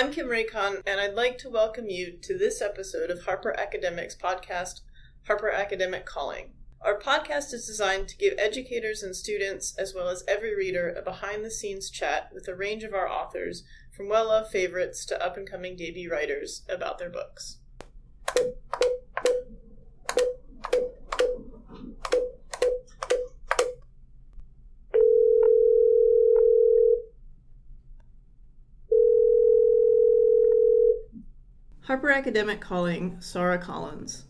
I'm Kim Raycon, and I'd like to welcome you to this episode of Harper Academic's podcast, Harper Academic Calling. Our podcast is designed to give educators and students, as well as every reader, a behind the scenes chat with a range of our authors, from well loved favorites to up and coming debut writers, about their books. Harper Academic Calling, Sara Collins.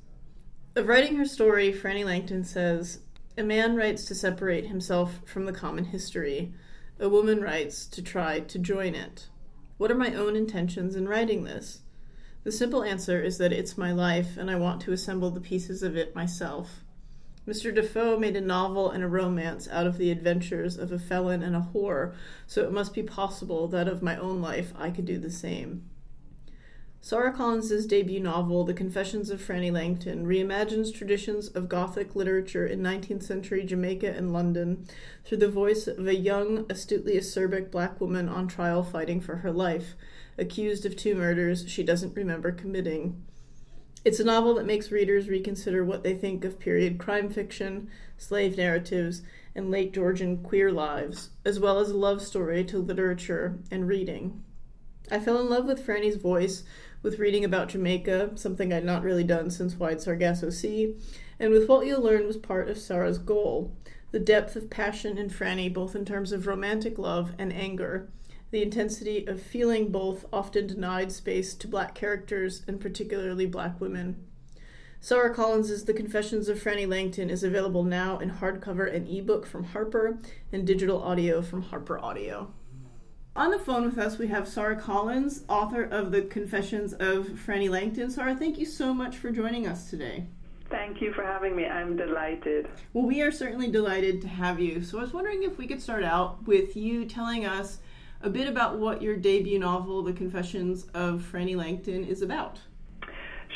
Of writing her story, Frannie Langton says A man writes to separate himself from the common history. A woman writes to try to join it. What are my own intentions in writing this? The simple answer is that it's my life and I want to assemble the pieces of it myself. Mr. Defoe made a novel and a romance out of the adventures of a felon and a whore, so it must be possible that of my own life I could do the same. Sara Collins's debut novel, The Confessions of Frannie Langton, reimagines traditions of Gothic literature in 19th century Jamaica and London through the voice of a young, astutely acerbic black woman on trial fighting for her life, accused of two murders she doesn't remember committing. It's a novel that makes readers reconsider what they think of period crime fiction, slave narratives, and late Georgian queer lives, as well as a love story to literature and reading. I fell in love with Frannie's voice with reading about Jamaica, something I'd not really done since Wide Sargasso Sea, and with what you'll learn was part of Sara's goal the depth of passion in Frannie, both in terms of romantic love and anger, the intensity of feeling both often denied space to black characters and particularly black women. Sara Collins's The Confessions of Frannie Langton is available now in hardcover and ebook from Harper and digital audio from Harper Audio. On the phone with us, we have Sara Collins, author of The Confessions of Frannie Langton. Sara, thank you so much for joining us today. Thank you for having me. I'm delighted. Well, we are certainly delighted to have you. So, I was wondering if we could start out with you telling us a bit about what your debut novel, The Confessions of Frannie Langton, is about.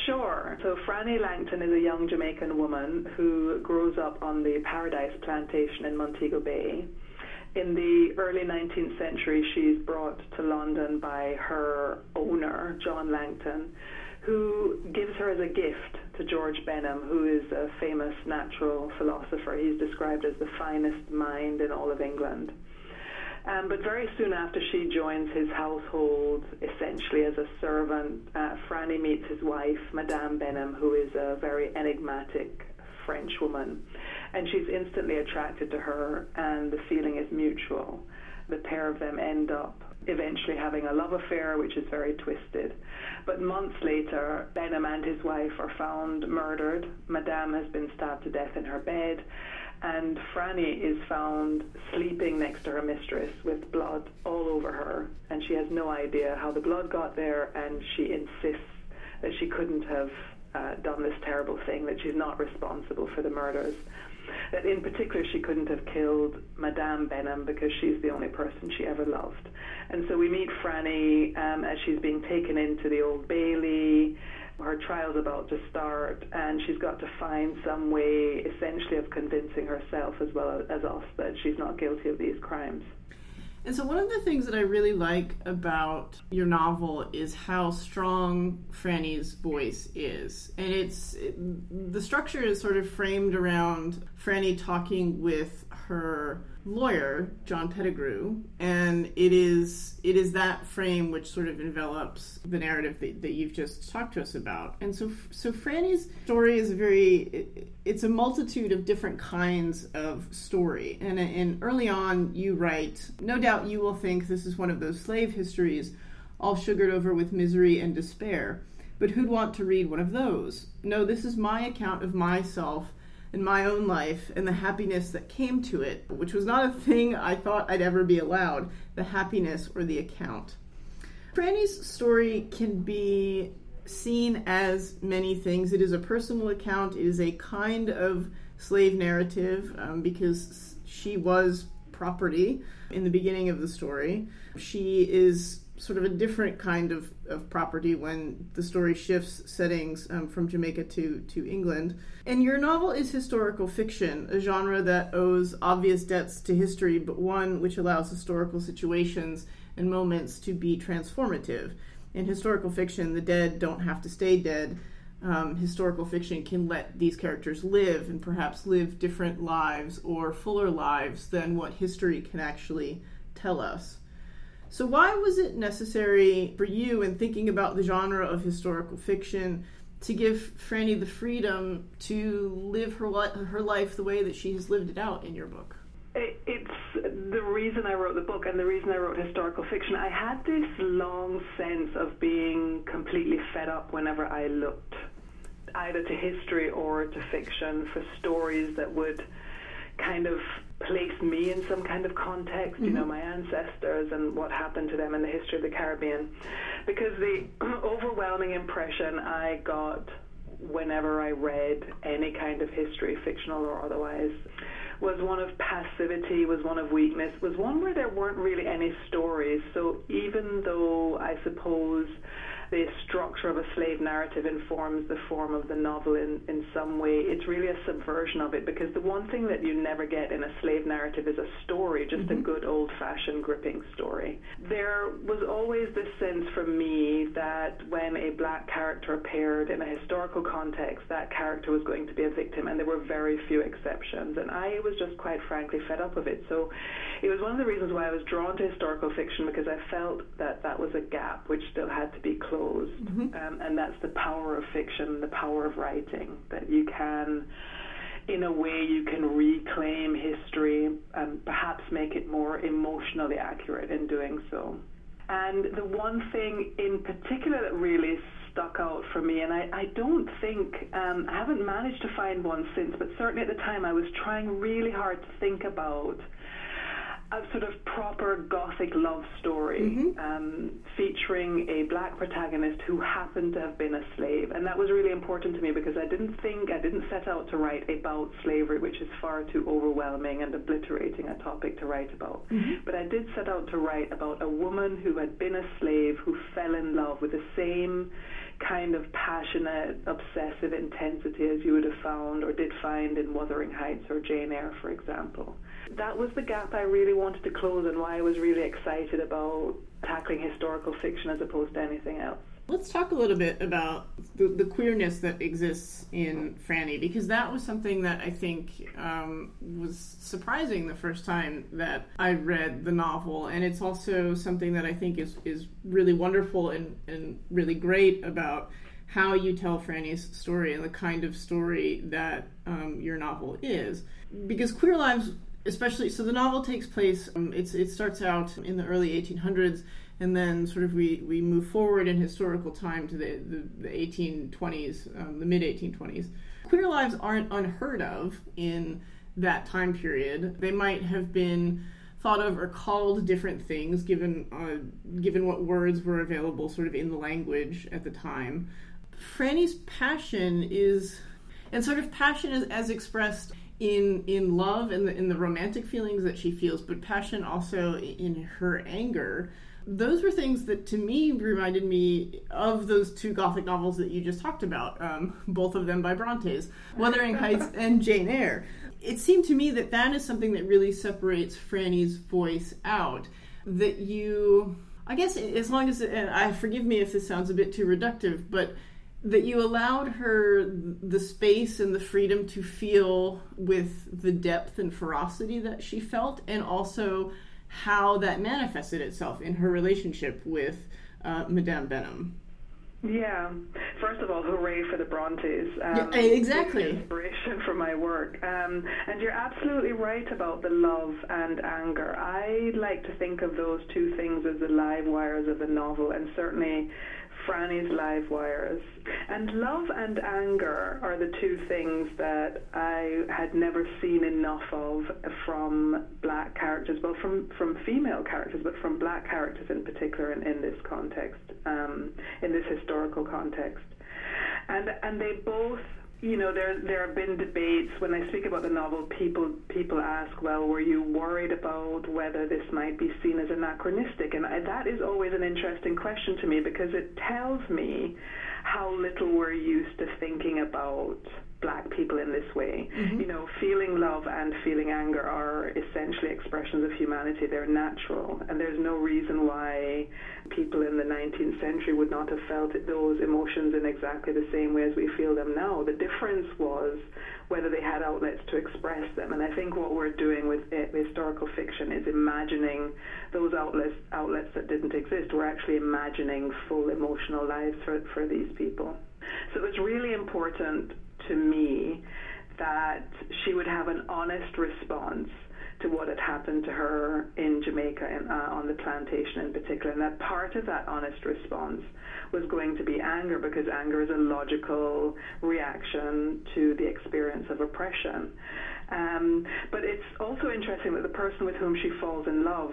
Sure. So Frannie Langton is a young Jamaican woman who grows up on the Paradise Plantation in Montego Bay in the early 19th century, she's brought to London by her owner, John Langton, who gives her as a gift to George Benham, who is a famous natural philosopher. He's described as the finest mind in all of England. Um, but very soon after she joins his household, essentially as a servant, uh, Franny meets his wife, Madame Benham, who is a very enigmatic French woman and she's instantly attracted to her, and the feeling is mutual. The pair of them end up eventually having a love affair, which is very twisted. But months later, Benham and his wife are found murdered. Madame has been stabbed to death in her bed, and Frannie is found sleeping next to her mistress with blood all over her, and she has no idea how the blood got there, and she insists that she couldn't have uh, done this terrible thing, that she's not responsible for the murders that in particular she couldn't have killed Madame Benham because she's the only person she ever loved. And so we meet Frannie um, as she's being taken into the Old Bailey. Her trial's about to start, and she's got to find some way, essentially, of convincing herself as well as us that she's not guilty of these crimes. And so, one of the things that I really like about your novel is how strong Frannie's voice is. And it's it, the structure is sort of framed around Frannie talking with her lawyer, John Pettigrew, and it is it is that frame which sort of envelops the narrative that, that you've just talked to us about. And so so Frannie's story is very it, it's a multitude of different kinds of story. And and early on you write, no doubt you will think this is one of those slave histories all sugared over with misery and despair. But who'd want to read one of those? No, this is my account of myself in my own life and the happiness that came to it, which was not a thing I thought I'd ever be allowed the happiness or the account. Frannie's story can be seen as many things. It is a personal account, it is a kind of slave narrative um, because she was property in the beginning of the story. She is sort of a different kind of, of property when the story shifts settings um, from Jamaica to, to England. And your novel is historical fiction, a genre that owes obvious debts to history, but one which allows historical situations and moments to be transformative. in historical fiction, the dead don't have to stay dead. Um, historical fiction can let these characters live and perhaps live different lives or fuller lives than what history can actually tell us. So, why was it necessary for you in thinking about the genre of historical fiction to give Frannie the freedom to live her li- her life the way that she has lived it out in your book? It's the reason I wrote the book and the reason I wrote historical fiction. I had this long sense of being completely fed up whenever I looked either to history or to fiction for stories that would kind of place me in some kind of context, mm-hmm. you know, mm-hmm. my ancestors and what happened to them in the history of the Caribbean. Because the overwhelming impression I got whenever I read any kind of history, fictional or otherwise, was one of passivity, was one of weakness, was one where there weren't really any stories. So even though I suppose the structure of a slave narrative informs the form of the novel in, in some way. It's really a subversion of it because the one thing that you never get in a slave narrative is a story, just mm-hmm. a good old fashioned gripping story. There was always this sense for me that when a black character appeared in a historical context, that character was going to be a victim, and there were very few exceptions. And I was just quite frankly fed up of it. So it was one of the reasons why I was drawn to historical fiction because I felt that that was a gap which still had to be closed Mm-hmm. Um, and that's the power of fiction, the power of writing, that you can, in a way, you can reclaim history and perhaps make it more emotionally accurate in doing so. And the one thing in particular that really stuck out for me, and I, I don't think, um, I haven't managed to find one since, but certainly at the time I was trying really hard to think about a sort of proper gothic love story mm-hmm. um, featuring a black protagonist who happened to have been a slave. And that was really important to me because I didn't think, I didn't set out to write about slavery, which is far too overwhelming and obliterating a topic to write about. Mm-hmm. But I did set out to write about a woman who had been a slave who fell in love with the same kind of passionate, obsessive intensity as you would have found or did find in Wuthering Heights or Jane Eyre, for example that was the gap I really wanted to close and why I was really excited about tackling historical fiction as opposed to anything else. Let's talk a little bit about the, the queerness that exists in Frannie because that was something that I think um, was surprising the first time that I read the novel, and it's also something that I think is is really wonderful and and really great about how you tell Frannie's story and the kind of story that um, your novel is. Because Queer Lives especially so the novel takes place um, it's it starts out in the early 1800s and then sort of we, we move forward in historical time to the, the, the 1820s um, the mid 1820s queer lives aren't unheard of in that time period. They might have been thought of or called different things given uh, given what words were available sort of in the language at the time. Franny's passion is and sort of passion is as expressed in in love and in, in the romantic feelings that she feels, but passion also in her anger. Those were things that to me reminded me of those two Gothic novels that you just talked about, um, both of them by Bronte's, Wuthering Heights and Jane Eyre. It seemed to me that that is something that really separates Frannie's voice out. That you, I guess, as long as, and I forgive me if this sounds a bit too reductive, but that you allowed her the space and the freedom to feel with the depth and ferocity that she felt, and also how that manifested itself in her relationship with uh, Madame Benham. Yeah. First of all, hooray for the Brontes. Um, yeah, exactly. Inspiration for my work. Um, and you're absolutely right about the love and anger. I like to think of those two things as the live wires of the novel, and certainly Frannie's live wires. And love and anger are the two things that I had never seen enough of from black characters, well, from, from female characters, but from black characters in particular in, in this context, um, in this historical context. And, and they both you know, there there have been debates when I speak about the novel. People people ask, well, were you worried about whether this might be seen as anachronistic? And I, that is always an interesting question to me because it tells me how little we're used to thinking about black people in this way. Mm-hmm. You know, feeling love and feeling anger are essentially expressions of humanity. They're natural, and there's no reason why people in the 19th century would not have felt those emotions in exactly the same way as we feel them now. The difference was whether they had outlets to express them. And I think what we're doing with historical fiction is imagining those outlets outlets that didn't exist. We're actually imagining full emotional lives for, for these people. So it was really important to me that she would have an honest response to what had happened to her in Jamaica and uh, on the plantation in particular. And that part of that honest response was going to be anger because anger is a logical reaction to the experience of oppression. Um, but it's also interesting that the person with whom she falls in love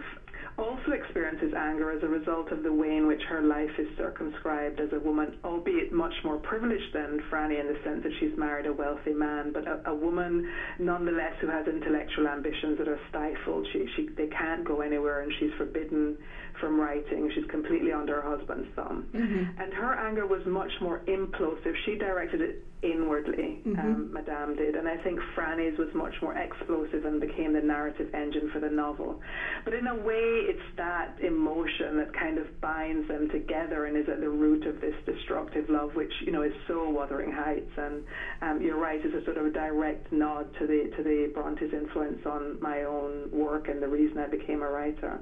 also experiences anger as a result of the way in which her life is circumscribed as a woman, albeit much more privileged than Frannie in the sense that she's married a wealthy man, but a, a woman nonetheless who has intellectual ambitions that are stifled. She, she, they can't go anywhere and she's forbidden from writing. She's completely under her husband's thumb. Mm-hmm. And her anger was much more implosive. She directed it inwardly, mm-hmm. um, Madame did. And I think Frannie's was much more explosive and became the narrative engine for the novel. But in a way, it's that emotion that kind of binds them together and is at the root of this destructive love, which you know is so Wuthering Heights. And um, you're right, is a sort of a direct nod to the to the Bronte's influence on my own work and the reason I became a writer.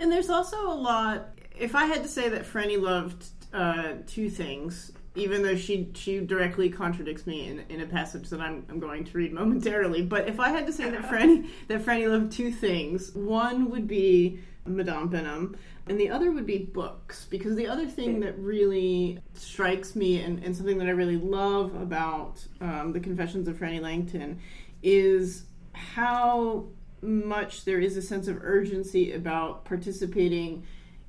And there's also a lot. If I had to say that Frannie loved uh, two things, even though she she directly contradicts me in, in a passage that I'm, I'm going to read momentarily. But if I had to say that Frannie that Frannie loved two things, one would be Madame Benham, and the other would be books. Because the other thing that really strikes me and, and something that I really love about um, the Confessions of Frannie Langton is how much there is a sense of urgency about participating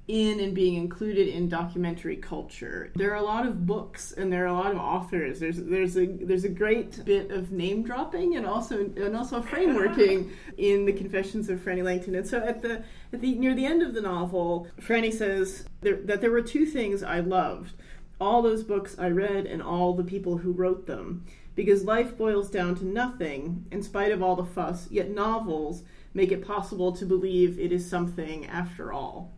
in and being included in documentary culture. There are a lot of books and there are a lot of authors. There's there's a there's a great bit of name dropping and also and also frameworking in the Confessions of Frannie Langton. And so at the at the near the end of the novel, Frannie says there, that there were two things I loved: all those books I read and all the people who wrote them. Because life boils down to nothing, in spite of all the fuss, yet novels make it possible to believe it is something after all.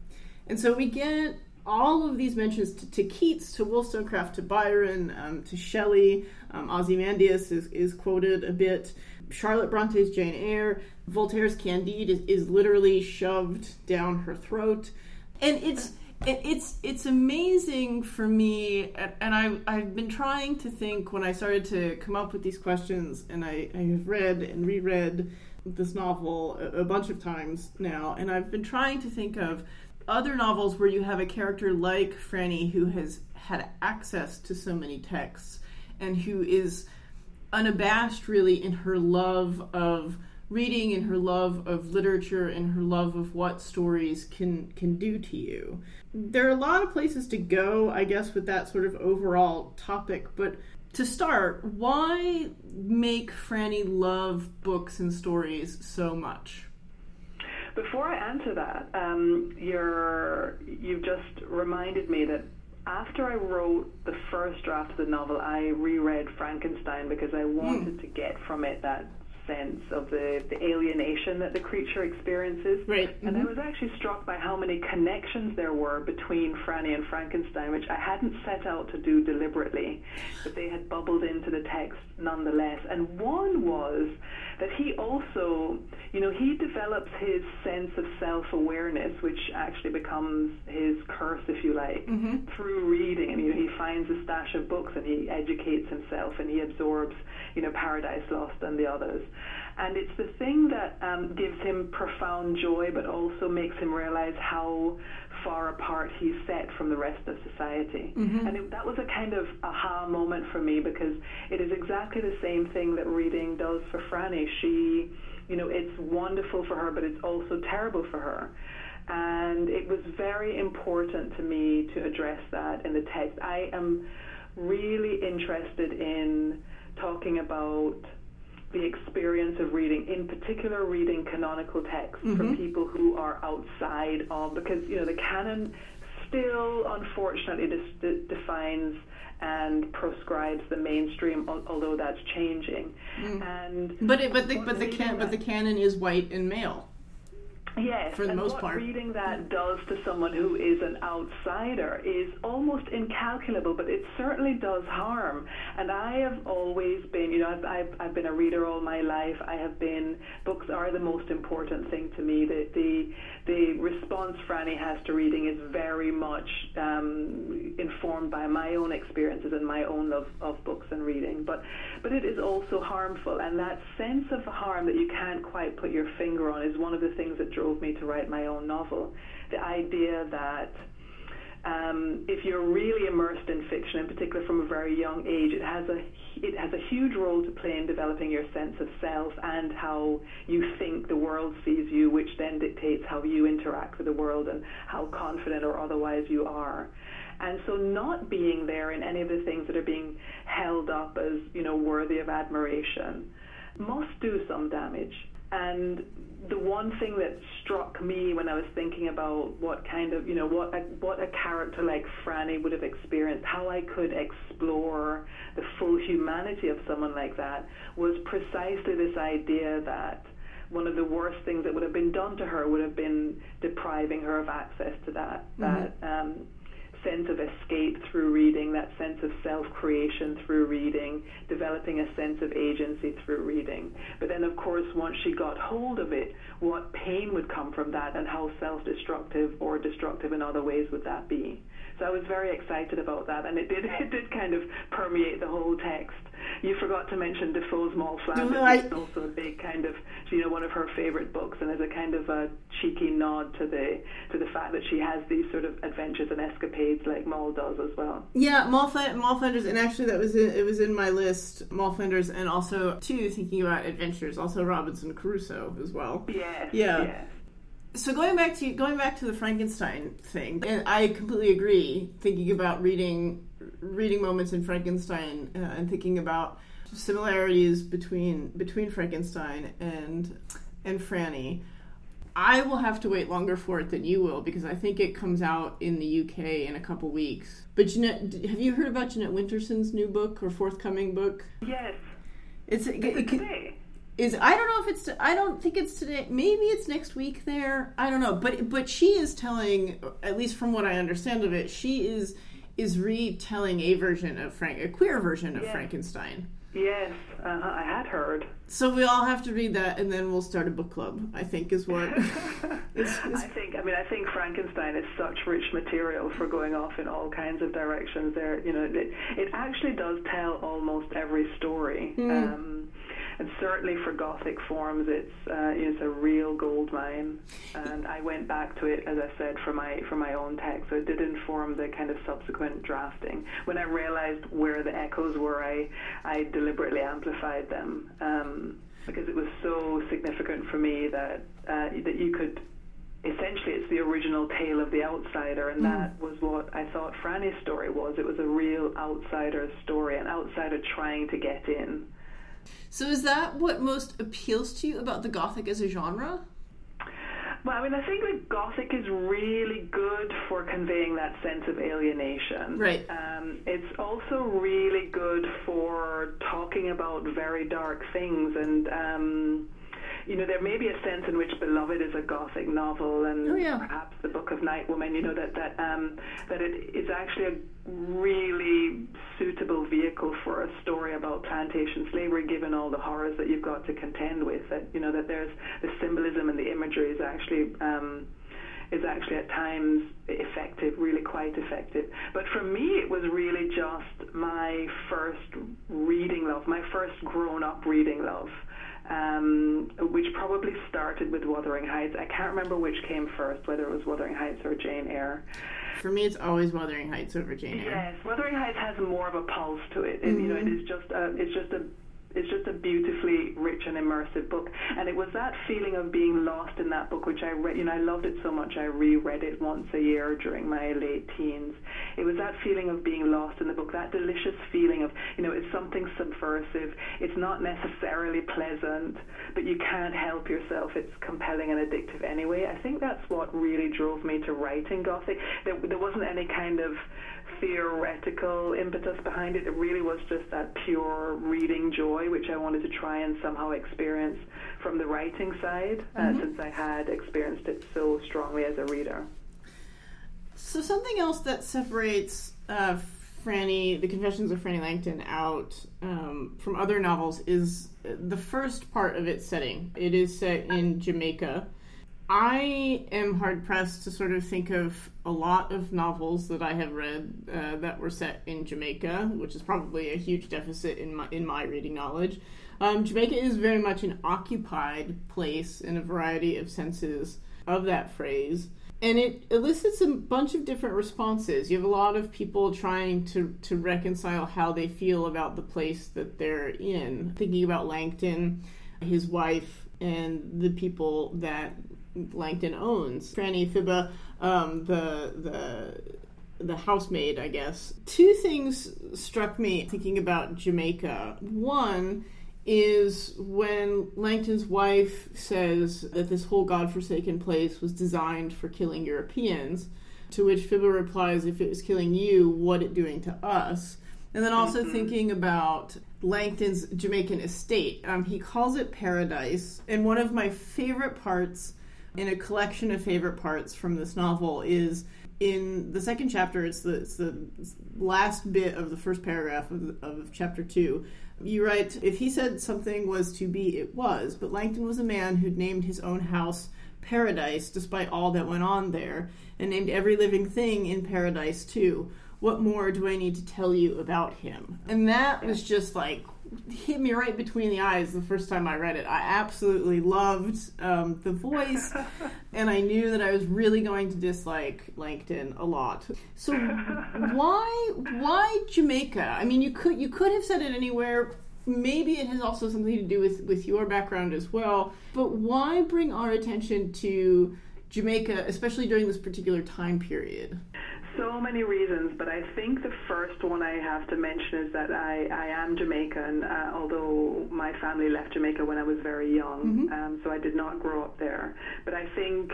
And so we get all of these mentions to, to Keats, to Wollstonecraft, to Byron, um, to Shelley. Um, Ozymandias is, is quoted a bit. Charlotte Bronte's Jane Eyre. Voltaire's Candide is, is literally shoved down her throat. And it's it, it's it's amazing for me, and I I've been trying to think when I started to come up with these questions, and I, I have read and reread this novel a bunch of times now, and I've been trying to think of other novels where you have a character like Frannie who has had access to so many texts and who is unabashed really in her love of reading and her love of literature and her love of what stories can can do to you. There are a lot of places to go, I guess, with that sort of overall topic, but to start, why make Frannie love books and stories so much? Before I answer that, um, you're, you've just reminded me that after I wrote the first draft of the novel, I reread Frankenstein because I wanted mm. to get from it that sense of the, the alienation that the creature experiences. Right. And mm-hmm. I was actually struck by how many connections there were between Frannie and Frankenstein, which I hadn't set out to do deliberately, but they had bubbled into the text nonetheless. And one was that he also, you know, he develops his sense of self-awareness, which actually becomes his curse, if you like, mm-hmm. through reading. And you know, he finds a stash of books and he educates himself and he absorbs, you know, Paradise Lost and the others. And it's the thing that um, gives him profound joy, but also makes him realize how far apart he's set from the rest of society. Mm-hmm. And it, that was a kind of aha moment for me because it is exactly the same thing that reading does for Frannie. She, you know, it's wonderful for her, but it's also terrible for her. And it was very important to me to address that in the text. I am really interested in talking about the experience of reading, in particular reading canonical texts mm-hmm. from people who are outside of, because, you know, the canon still unfortunately de- defines and proscribes the mainstream, although that's changing. Mm. And but it, but the but the can, but the canon is white and male. Yes, for the and most what part. reading that does to someone who is an outsider is almost incalculable, but it certainly does harm. And I have always been, you know, I've, I've, I've been a reader all my life. I have been, books are the most important thing to me. The, the, the response Frannie has to reading is very much um, informed by my own experiences and my own love of books and reading. But, but it is also harmful, and that sense of harm that you can't quite put your finger on is one of the things that drove me to write my own novel. The idea that um, if you're really immersed in fiction, in particular from a very young age, it has a it has a huge role to play in developing your sense of self and how you think the world sees you, which then dictates how you interact with the world and how confident or otherwise you are. And so, not being there in any of the things that are being held up as you know worthy of admiration must do some damage. And the one thing that struck me when I was thinking about what kind of, you know, what a, what a character like Frannie would have experienced, how I could explore the full humanity of someone like that, was precisely this idea that one of the worst things that would have been done to her would have been depriving her of access to that mm-hmm. that um, sense of escape through reading, that sense of self creation through reading, developing a sense of agency through reading. But then, of course, once she got hold of it, what pain would come from that and how self destructive or destructive in other ways would that be? So I was very excited about that, and it did it did kind of permeate the whole text. You forgot to mention Defoe's Moll Flanders, no, I... also a big kind of you know one of her favorite books, and as a kind of a cheeky nod to the to the fact that she has these sort of adventures and escapades like Moll does as well. Yeah, Moll, Moll Flanders, and actually that was in, it was in my list, Moll Flanders, and also too thinking about adventures, also Robinson Crusoe as well. Yes. Yeah. Yes so going back to going back to the Frankenstein thing, and I completely agree. Thinking about reading reading moments in Frankenstein uh, and thinking about similarities between between Frankenstein and and Frannie. I will have to wait longer for it than you will because I think it comes out in the UK in a couple weeks. But Jeanette, have you heard about Jeanette Winterson's new book or forthcoming book? Yes. It's it, it, it, is I don't know if it's I don't think it's today. Maybe it's next week there. I don't know. But but she is telling at least from what I understand of it, she is is retelling a version of Frank a queer version of Frankenstein. Yes, uh, I had heard. So we all have to read that, and then we'll start a book club. I think is what. is, is... I think. I mean, I think Frankenstein is such rich material for going off in all kinds of directions. There, you know, it, it actually does tell almost every story. Mm. Um, and certainly for Gothic forms, it's uh, it's a real gold mine. And I went back to it, as I said, for my for my own text. So it did inform the kind of subsequent drafting. When I realized where the echoes were, I I deliberately amplified them um, because it was so significant for me that uh, that you could essentially it's the original tale of the outsider and mm. that was what I thought Frannie's story was. It was a real outsider story, an outsider trying to get in. So is that what most appeals to you about the Gothic as a genre? Well, I mean, I think that Gothic is really good for conveying that sense of alienation. Right. Um, it's also really good for talking about very dark things and. Um, you know, there may be a sense in which Beloved is a gothic novel, and oh, yeah. perhaps the Book of Night Women. You know that that um, that it is actually a really suitable vehicle for a story about plantation slavery, given all the horrors that you've got to contend with. That you know that there's the symbolism and the imagery is actually. Um, is actually at times effective, really quite effective. But for me, it was really just my first reading love, my first grown up reading love um, which probably started with Wuthering Heights. I can't remember which came first, whether it was Wuthering Heights or Jane Eyre. For me, it's always Wuthering Heights over Jane Eyre. Yes, Wuthering Heights has more of a pulse to it. Mm-hmm. you know, it mm-hmm. just a, it's just a it's just a beautifully rich and immersive book. And it was that feeling of being lost in that book, which I read, you know, I loved it so much I reread it once a year during my late teens. It was that feeling of being lost in the book, that delicious feeling of, you know, it's something subversive. It's not necessarily pleasant, but you can't help yourself. It's compelling and addictive anyway. I think that's what really drove me to writing Gothic. There, there wasn't any kind of theoretical impetus behind it. It really was just that pure reading joy, which I wanted to try and somehow experience from the writing side, uh, mm-hmm. since I had experienced it so strongly as a reader. So, something else that separates uh, Frannie, The Confessions of Frannie Langton, out um, from other novels is the first part of its setting. It is set in Jamaica I am hard pressed to sort of think of a lot of novels that I have read uh, that were set in Jamaica, which is probably a huge deficit in my in my reading knowledge. Um, Jamaica is very much an occupied place in a variety of senses of that phrase, and it elicits a bunch of different responses. You have a lot of people trying to to reconcile how they feel about the place that they're in, thinking about Langton, his wife, and the people that Langton owns. Frannie Phibbah, um, the the the housemaid, I guess. Two things struck me thinking about Jamaica. One is when Langton's wife says that this whole godforsaken place was designed for killing Europeans, to which Phibbah replies, if it was killing you, what it doing to us? And then also mm-hmm. thinking about Langton's Jamaican estate. Um, he calls it paradise. And one of my favorite parts in a collection of favorite parts from this novel is in the second chapter it's the, it's the last bit of the first paragraph of, of chapter two. You write if he said something was to be it was but langton was a man who'd named his own house paradise despite all that went on there and named every living thing in paradise too. What more do i need to tell you about him? And that was just like hit me right between the eyes the first time I read it. I absolutely loved um, the voice, and I knew that I was really going to dislike Langton a lot. So why why Jamaica? I mean, you could you could have said it anywhere. Maybe it has also something to do with with your background as well. But why bring our attention to Jamaica, especially during this particular time period? So many reasons, but I think the first one I have to mention is that I, I am Jamaican, uh, although my family left Jamaica when I was very young, mm-hmm. um, so I did not grow up there. But I think,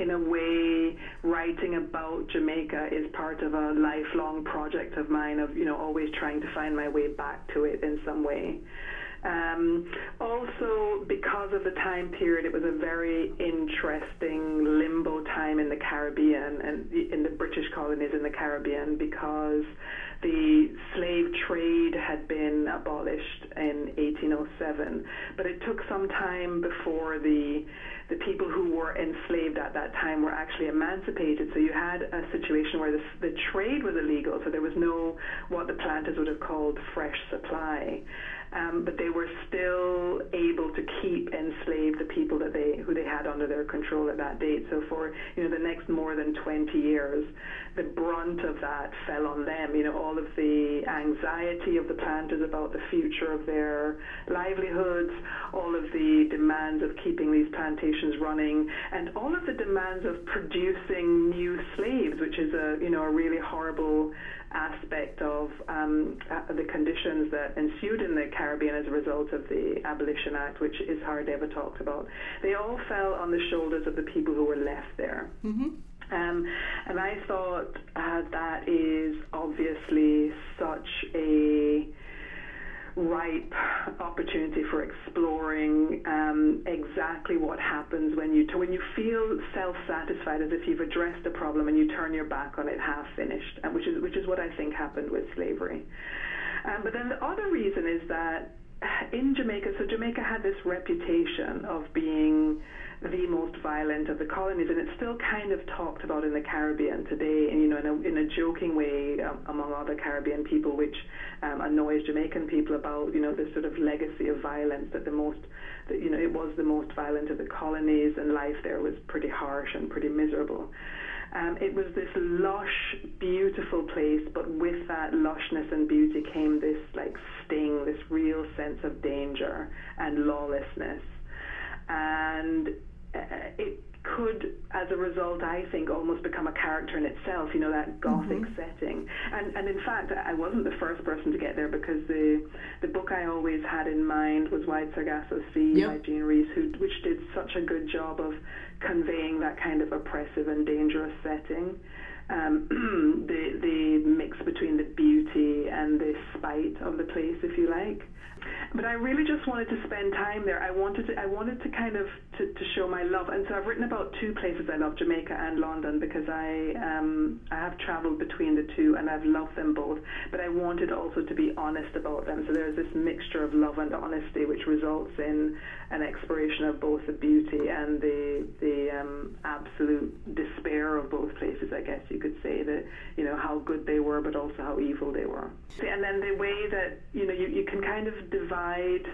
in a way, writing about Jamaica is part of a lifelong project of mine of, you know, always trying to find my way back to it in some way. Um, also, because of the time period, it was a very interesting limbo time in the Caribbean and in the British colonies in the Caribbean because the slave trade had been abolished in 1807, but it took some time before the the people who were enslaved at that time were actually emancipated. So you had a situation where the, the trade was illegal, so there was no what the planters would have called fresh supply um, but they were still able to keep enslaved the people that they who they had under their control at that date. So for you know the next more than 20 years, the brunt of that fell on them. You know all of the anxiety of the planters about the future of their livelihoods, all of the demands of keeping these plantations running, and all of the demands of producing new slaves, which is a you know a really horrible aspect of um, uh, the conditions that ensued in the Caribbean as a result of the Abolition Act, which is hardly ever talked about. They all fell on the shoulders of the people who were left there. Mm-hmm. Um, and I thought uh, that is obviously such a ripe opportunity for exploring um, exactly what happens when you when you feel self-satisfied, as if you've addressed a problem and you turn your back on it half finished, which is which is what I think happened with slavery. Um, but then the other reason is that in Jamaica, so Jamaica had this reputation of being the most violent of the colonies, and it's still kind of talked about in the Caribbean today, and you know, in a, in a joking way um, among other Caribbean people, which um, annoys Jamaican people about you know this sort of legacy of violence that the most, that, you know, it was the most violent of the colonies, and life there was pretty harsh and pretty miserable. Um, it was this lush, beautiful place, but with that lushness and beauty came this like sting, this real sense of danger and lawlessness. And uh, it could, as a result, I think, almost become a character in itself. You know that gothic mm-hmm. setting, and and in fact, I wasn't the first person to get there because the the book I always had in mind was Wide Sargasso Sea yep. by Jean Rhys, who which did such a good job of conveying that kind of oppressive and dangerous setting. Um, the the mix between the beauty and the spite of the place, if you like. But I really just wanted to spend time there. I wanted to, I wanted to kind of to, to show my love, and so I've written about two places I love, Jamaica and London, because I um, I have travelled between the two and I've loved them both. But I wanted also to be honest about them. So there's this mixture of love and honesty, which results in an exploration of both the beauty and the the um, absolute despair of both places. I guess you could say that you know how good they were, but also how evil they were. And then the way that you know you, you can kind of divide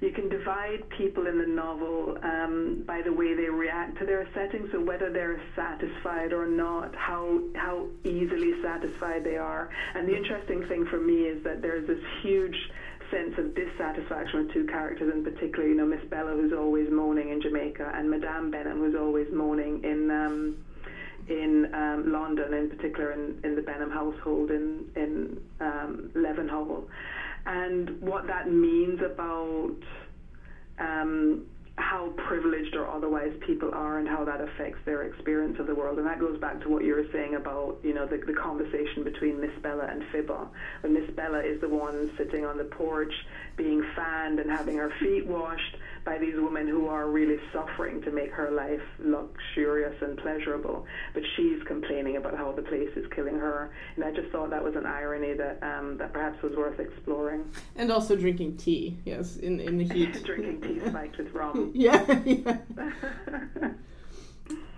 you can divide people in the novel um, by the way they react to their setting. So whether they're satisfied or not, how how easily satisfied they are. And the interesting thing for me is that there's this huge sense of dissatisfaction with two characters in particular. You know, Miss Bella, who's always moaning in Jamaica, and Madame Benham, who's always moaning in. Um, in um, London, in particular in, in the Benham household in in um, and what that means about um, how privileged or otherwise people are and how that affects their experience of the world. And that goes back to what you were saying about, you know, the, the conversation between Miss Bella and Phibbah. When Miss Bella is the one sitting on the porch being fanned and having her feet washed by these women who are really suffering to make her life luxurious and pleasurable. But she's complaining about how the place is killing her. And I just thought that was an irony that um, that perhaps was worth exploring. And also drinking tea, yes, in, in the heat. drinking tea spiked with rum. yeah, yeah.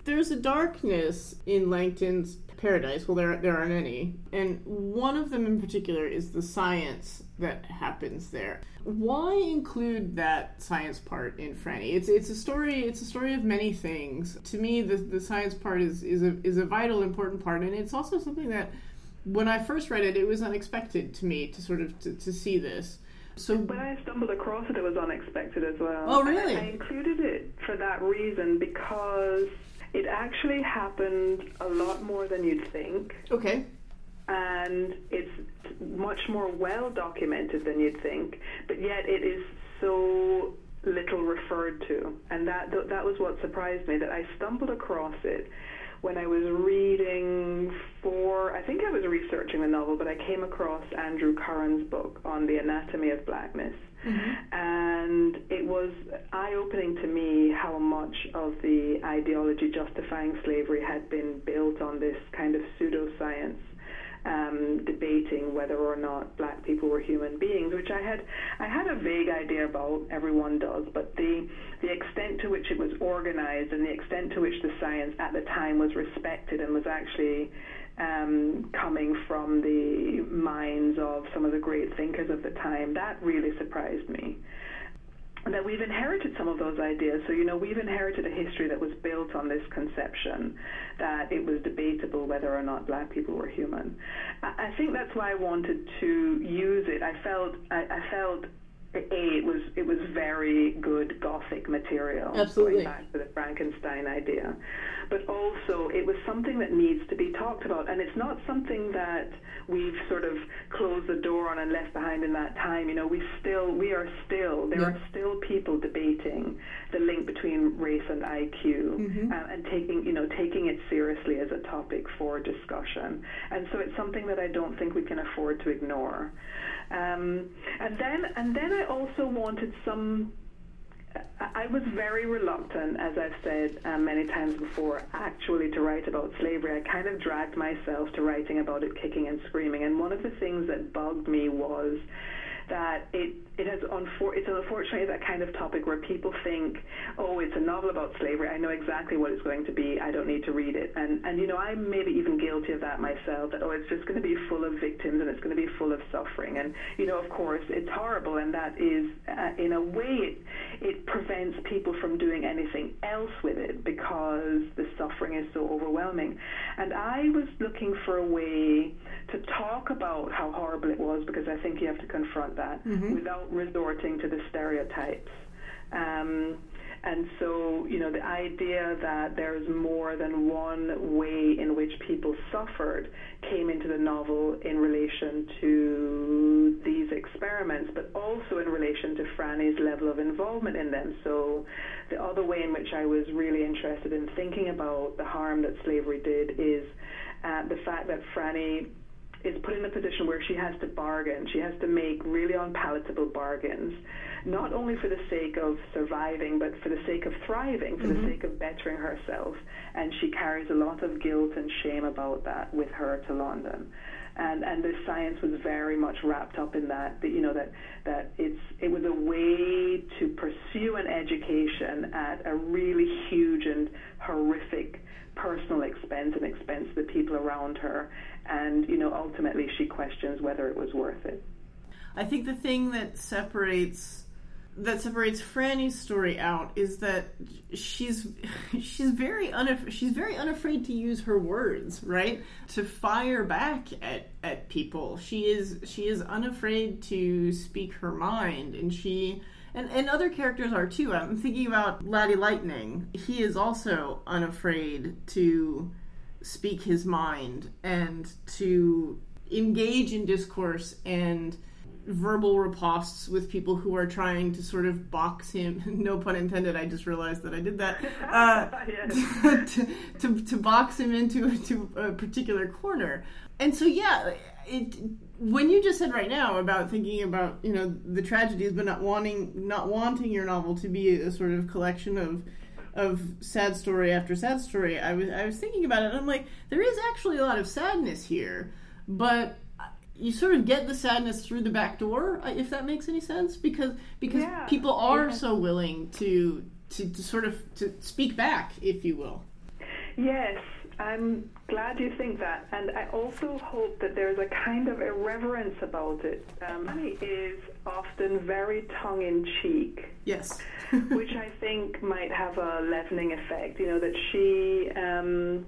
There's a darkness in Langton's paradise. Well, there there aren't any, and one of them in particular is the science that happens there. Why include that science part in Frannie? It's it's a story. It's a story of many things. To me, the the science part is is a is a vital, important part, and it's also something that when I first read it, it was unexpected to me to sort of to, to see this. So when I stumbled across it, it was unexpected as well. Oh, really? I, I included it for that reason because it actually happened a lot more than you'd think. Okay. And it's much more well documented than you'd think, but yet it is so little referred to. And that that was what surprised me that I stumbled across it when I was reading for, I think I was researching the novel, but I came across Andrew Curran's book on the anatomy of blackness. Mm-hmm. And it was eye opening to me how much of the ideology justifying slavery had been built on this kind of pseudoscience um, debating whether or not black people were human beings, which I had I had a vague idea about. Everyone does, but the the extent to which it was organized and the extent to which the science at the time was respected and was actually um, coming from the minds of some of the great thinkers of the time, that really surprised me that we've inherited some of those ideas. So, you know, we've inherited a history that was built on this conception that it was debatable whether or not black people were human. I think that's why I wanted to use it. I felt, I, I felt a it was it was very good gothic material Absolutely. going back to the Frankenstein idea but also it was something that needs to be talked about and it's not something that we've sort of closed the door on and left behind in that time you know we still we are still there yeah. are still people debating the link between race and IQ mm-hmm. uh, and taking you know taking it seriously as a topic for discussion and so it's something that I don't think we can afford to ignore um, and then and then I also wanted some. I was very reluctant, as I've said um, many times before, actually to write about slavery. I kind of dragged myself to writing about it kicking and screaming. And one of the things that bugged me was that it it has unfor- it's unfortunately that kind of topic where people think, oh, it's a novel about slavery. I know exactly what it's going to be. I don't need to read it. And and you know, I'm maybe even guilty of that myself. That oh, it's just going to be full of victims and it's going to be full of suffering. And you know, of course, it's horrible, and that is uh, in a way it it prevents people from doing anything else with it because the suffering is so overwhelming. And I was looking for a way to talk about how horrible it was because I think you have to confront that mm-hmm. without resorting to the stereotypes. Um, and so, you know, the idea that there's more than one way in which people suffered came into the novel in relation to these experiments, but also in relation to Frannie's level of involvement in them. So, the other way in which I was really interested in thinking about the harm that slavery did is uh, the fact that Frannie is put in a position where she has to bargain. She has to make really unpalatable bargains, not only for the sake of surviving, but for the sake of thriving, for mm-hmm. the sake of bettering herself. And she carries a lot of guilt and shame about that with her to London. And and the science was very much wrapped up in that. That you know that that it's it was a way to pursue an education at a really huge and horrific personal expense and expense to the people around her and you know ultimately she questions whether it was worth it. I think the thing that separates that separates Frannie's story out is that she's she's very unaf- she's very unafraid to use her words, right? To fire back at at people. She is she is unafraid to speak her mind and she and, and other characters are too. I'm thinking about Laddie Lightning. He is also unafraid to speak his mind and to engage in discourse and verbal ripostes with people who are trying to sort of box him. No pun intended i just realized that i did that. Uh, to, to, to, box him into to a particular corner. And so yeah it when you just said right now about thinking about you know the tragedies but not wanting not wanting your novel to be a sort of collection of of sad story after sad story, I was I was thinking about it, and I'm like, there is actually a lot of sadness here, but you sort of get the sadness through the back door, uh, if that makes any sense, because because yeah. people are yeah. so willing to, to to sort of to speak back, if you will. Yes, I'm glad you think that, and I also hope that there's a kind of irreverence about it. Um, is often very tongue in cheek. Yes. which I think might have a leavening effect. You know that she. Um,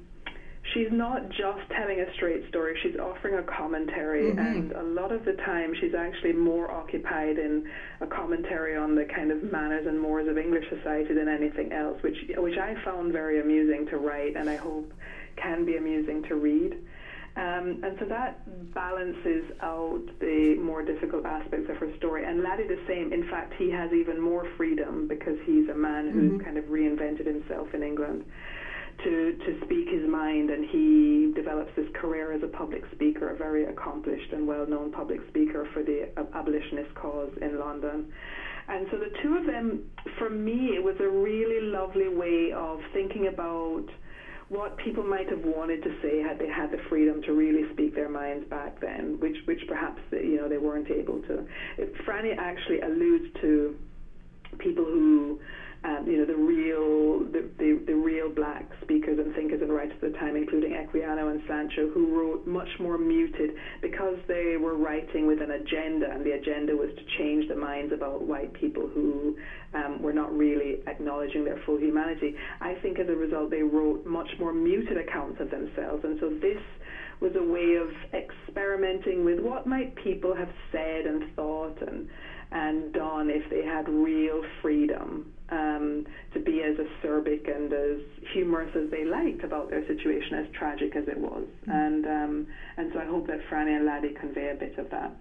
she's not just telling a straight story, she's offering a commentary, mm-hmm. and a lot of the time she's actually more occupied in a commentary on the kind of manners and mores of English society than anything else, which which I found very amusing to write, and I hope can be amusing to read. Um, and so that balances out the more difficult aspects of her story. And Laddie the same. In fact, he has even more freedom because he's a man who's mm-hmm. kind of reinvented himself in England to, to speak his mind. And he develops this career as a public speaker, a very accomplished and well known public speaker for the abolitionist cause in London. And so the two of them, for me, it was a really lovely way of thinking about what people might have wanted to say had they had the freedom to really speak their minds back then, which which perhaps you know they weren't able to. Frannie actually alludes to people who um, you know, the real the, the, the, real black speakers and thinkers and writers of the time, including Equiano and Sancho, who wrote much more muted because they were writing with an agenda, and the agenda was to change the minds about white people who um, were not really acknowledging their full humanity. I think as a result, they wrote much more muted accounts of themselves, and so this was a way of experimenting with what might people have said and thought and and done if they had real freedom um, to be as acerbic and as humorous as they liked about their situation, as tragic as it was. Mm-hmm. And um, and so I hope that Frannie and Laddie convey a bit of that.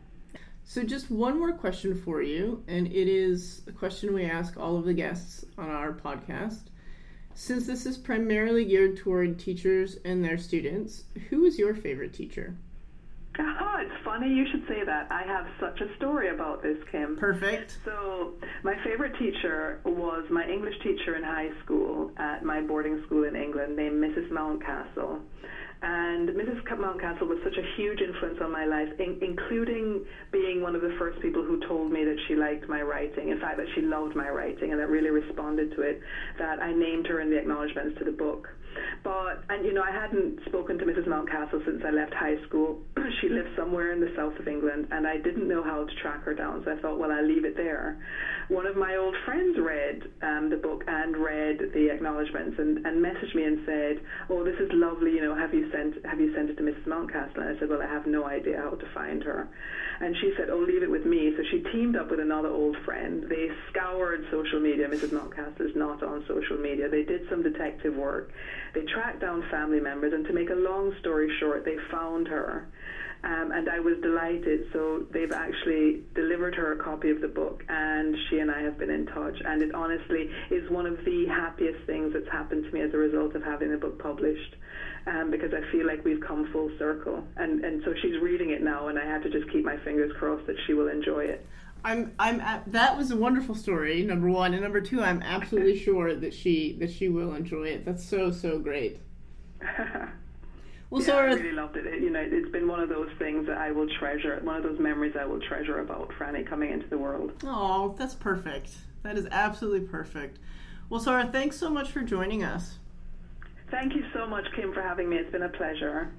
So just one more question for you, and it is a question we ask all of the guests on our podcast. Since this is primarily geared toward teachers and their students, who is your favorite teacher? Oh, it's funny you should say that. I have such a story about this, Kim. Perfect. So, my favorite teacher was my English teacher in high school at my boarding school in England named Mrs. Mountcastle. And Mrs. Mountcastle was such a huge influence on my life, in, including being one of the first people who told me that she liked my writing. In fact, that she loved my writing and that really responded to it. That I named her in the acknowledgements to the book. But and you know, I hadn't spoken to Mrs. Mountcastle since I left high school. she lived somewhere in the south of England, and I didn't know how to track her down. So I thought, well, I'll leave it there. One of my old friends read um, the book and read the acknowledgements and, and messaged me and said, "Oh, this is lovely. You know, have you sent have you sent it to Mrs. Mountcastle?" And I said, "Well, I have no idea how to find her." And she said, "Oh, leave it with me." So she teamed up with another old friend. They scoured social media. Mrs. Mountcastle is not on social media. They did some detective work. They tracked down family members, and to make a long story short, they found her. Um, and I was delighted. So they've actually delivered her a copy of the book, and she and I have been in touch. And it honestly is one of the happiest things that's happened to me as a result of having the book published. Um, because I feel like we've come full circle, and and so she's reading it now, and I have to just keep my fingers crossed that she will enjoy it. I'm I'm at, that was a wonderful story. Number one, and number two, I'm absolutely sure that she that she will enjoy it. That's so so great. well, yeah, Sara, I really loved it. it. You know, it's been one of those things that I will treasure. One of those memories I will treasure about Frannie coming into the world. Oh, that's perfect. That is absolutely perfect. Well, Sara, thanks so much for joining us. Thank you so much, Kim, for having me. It's been a pleasure.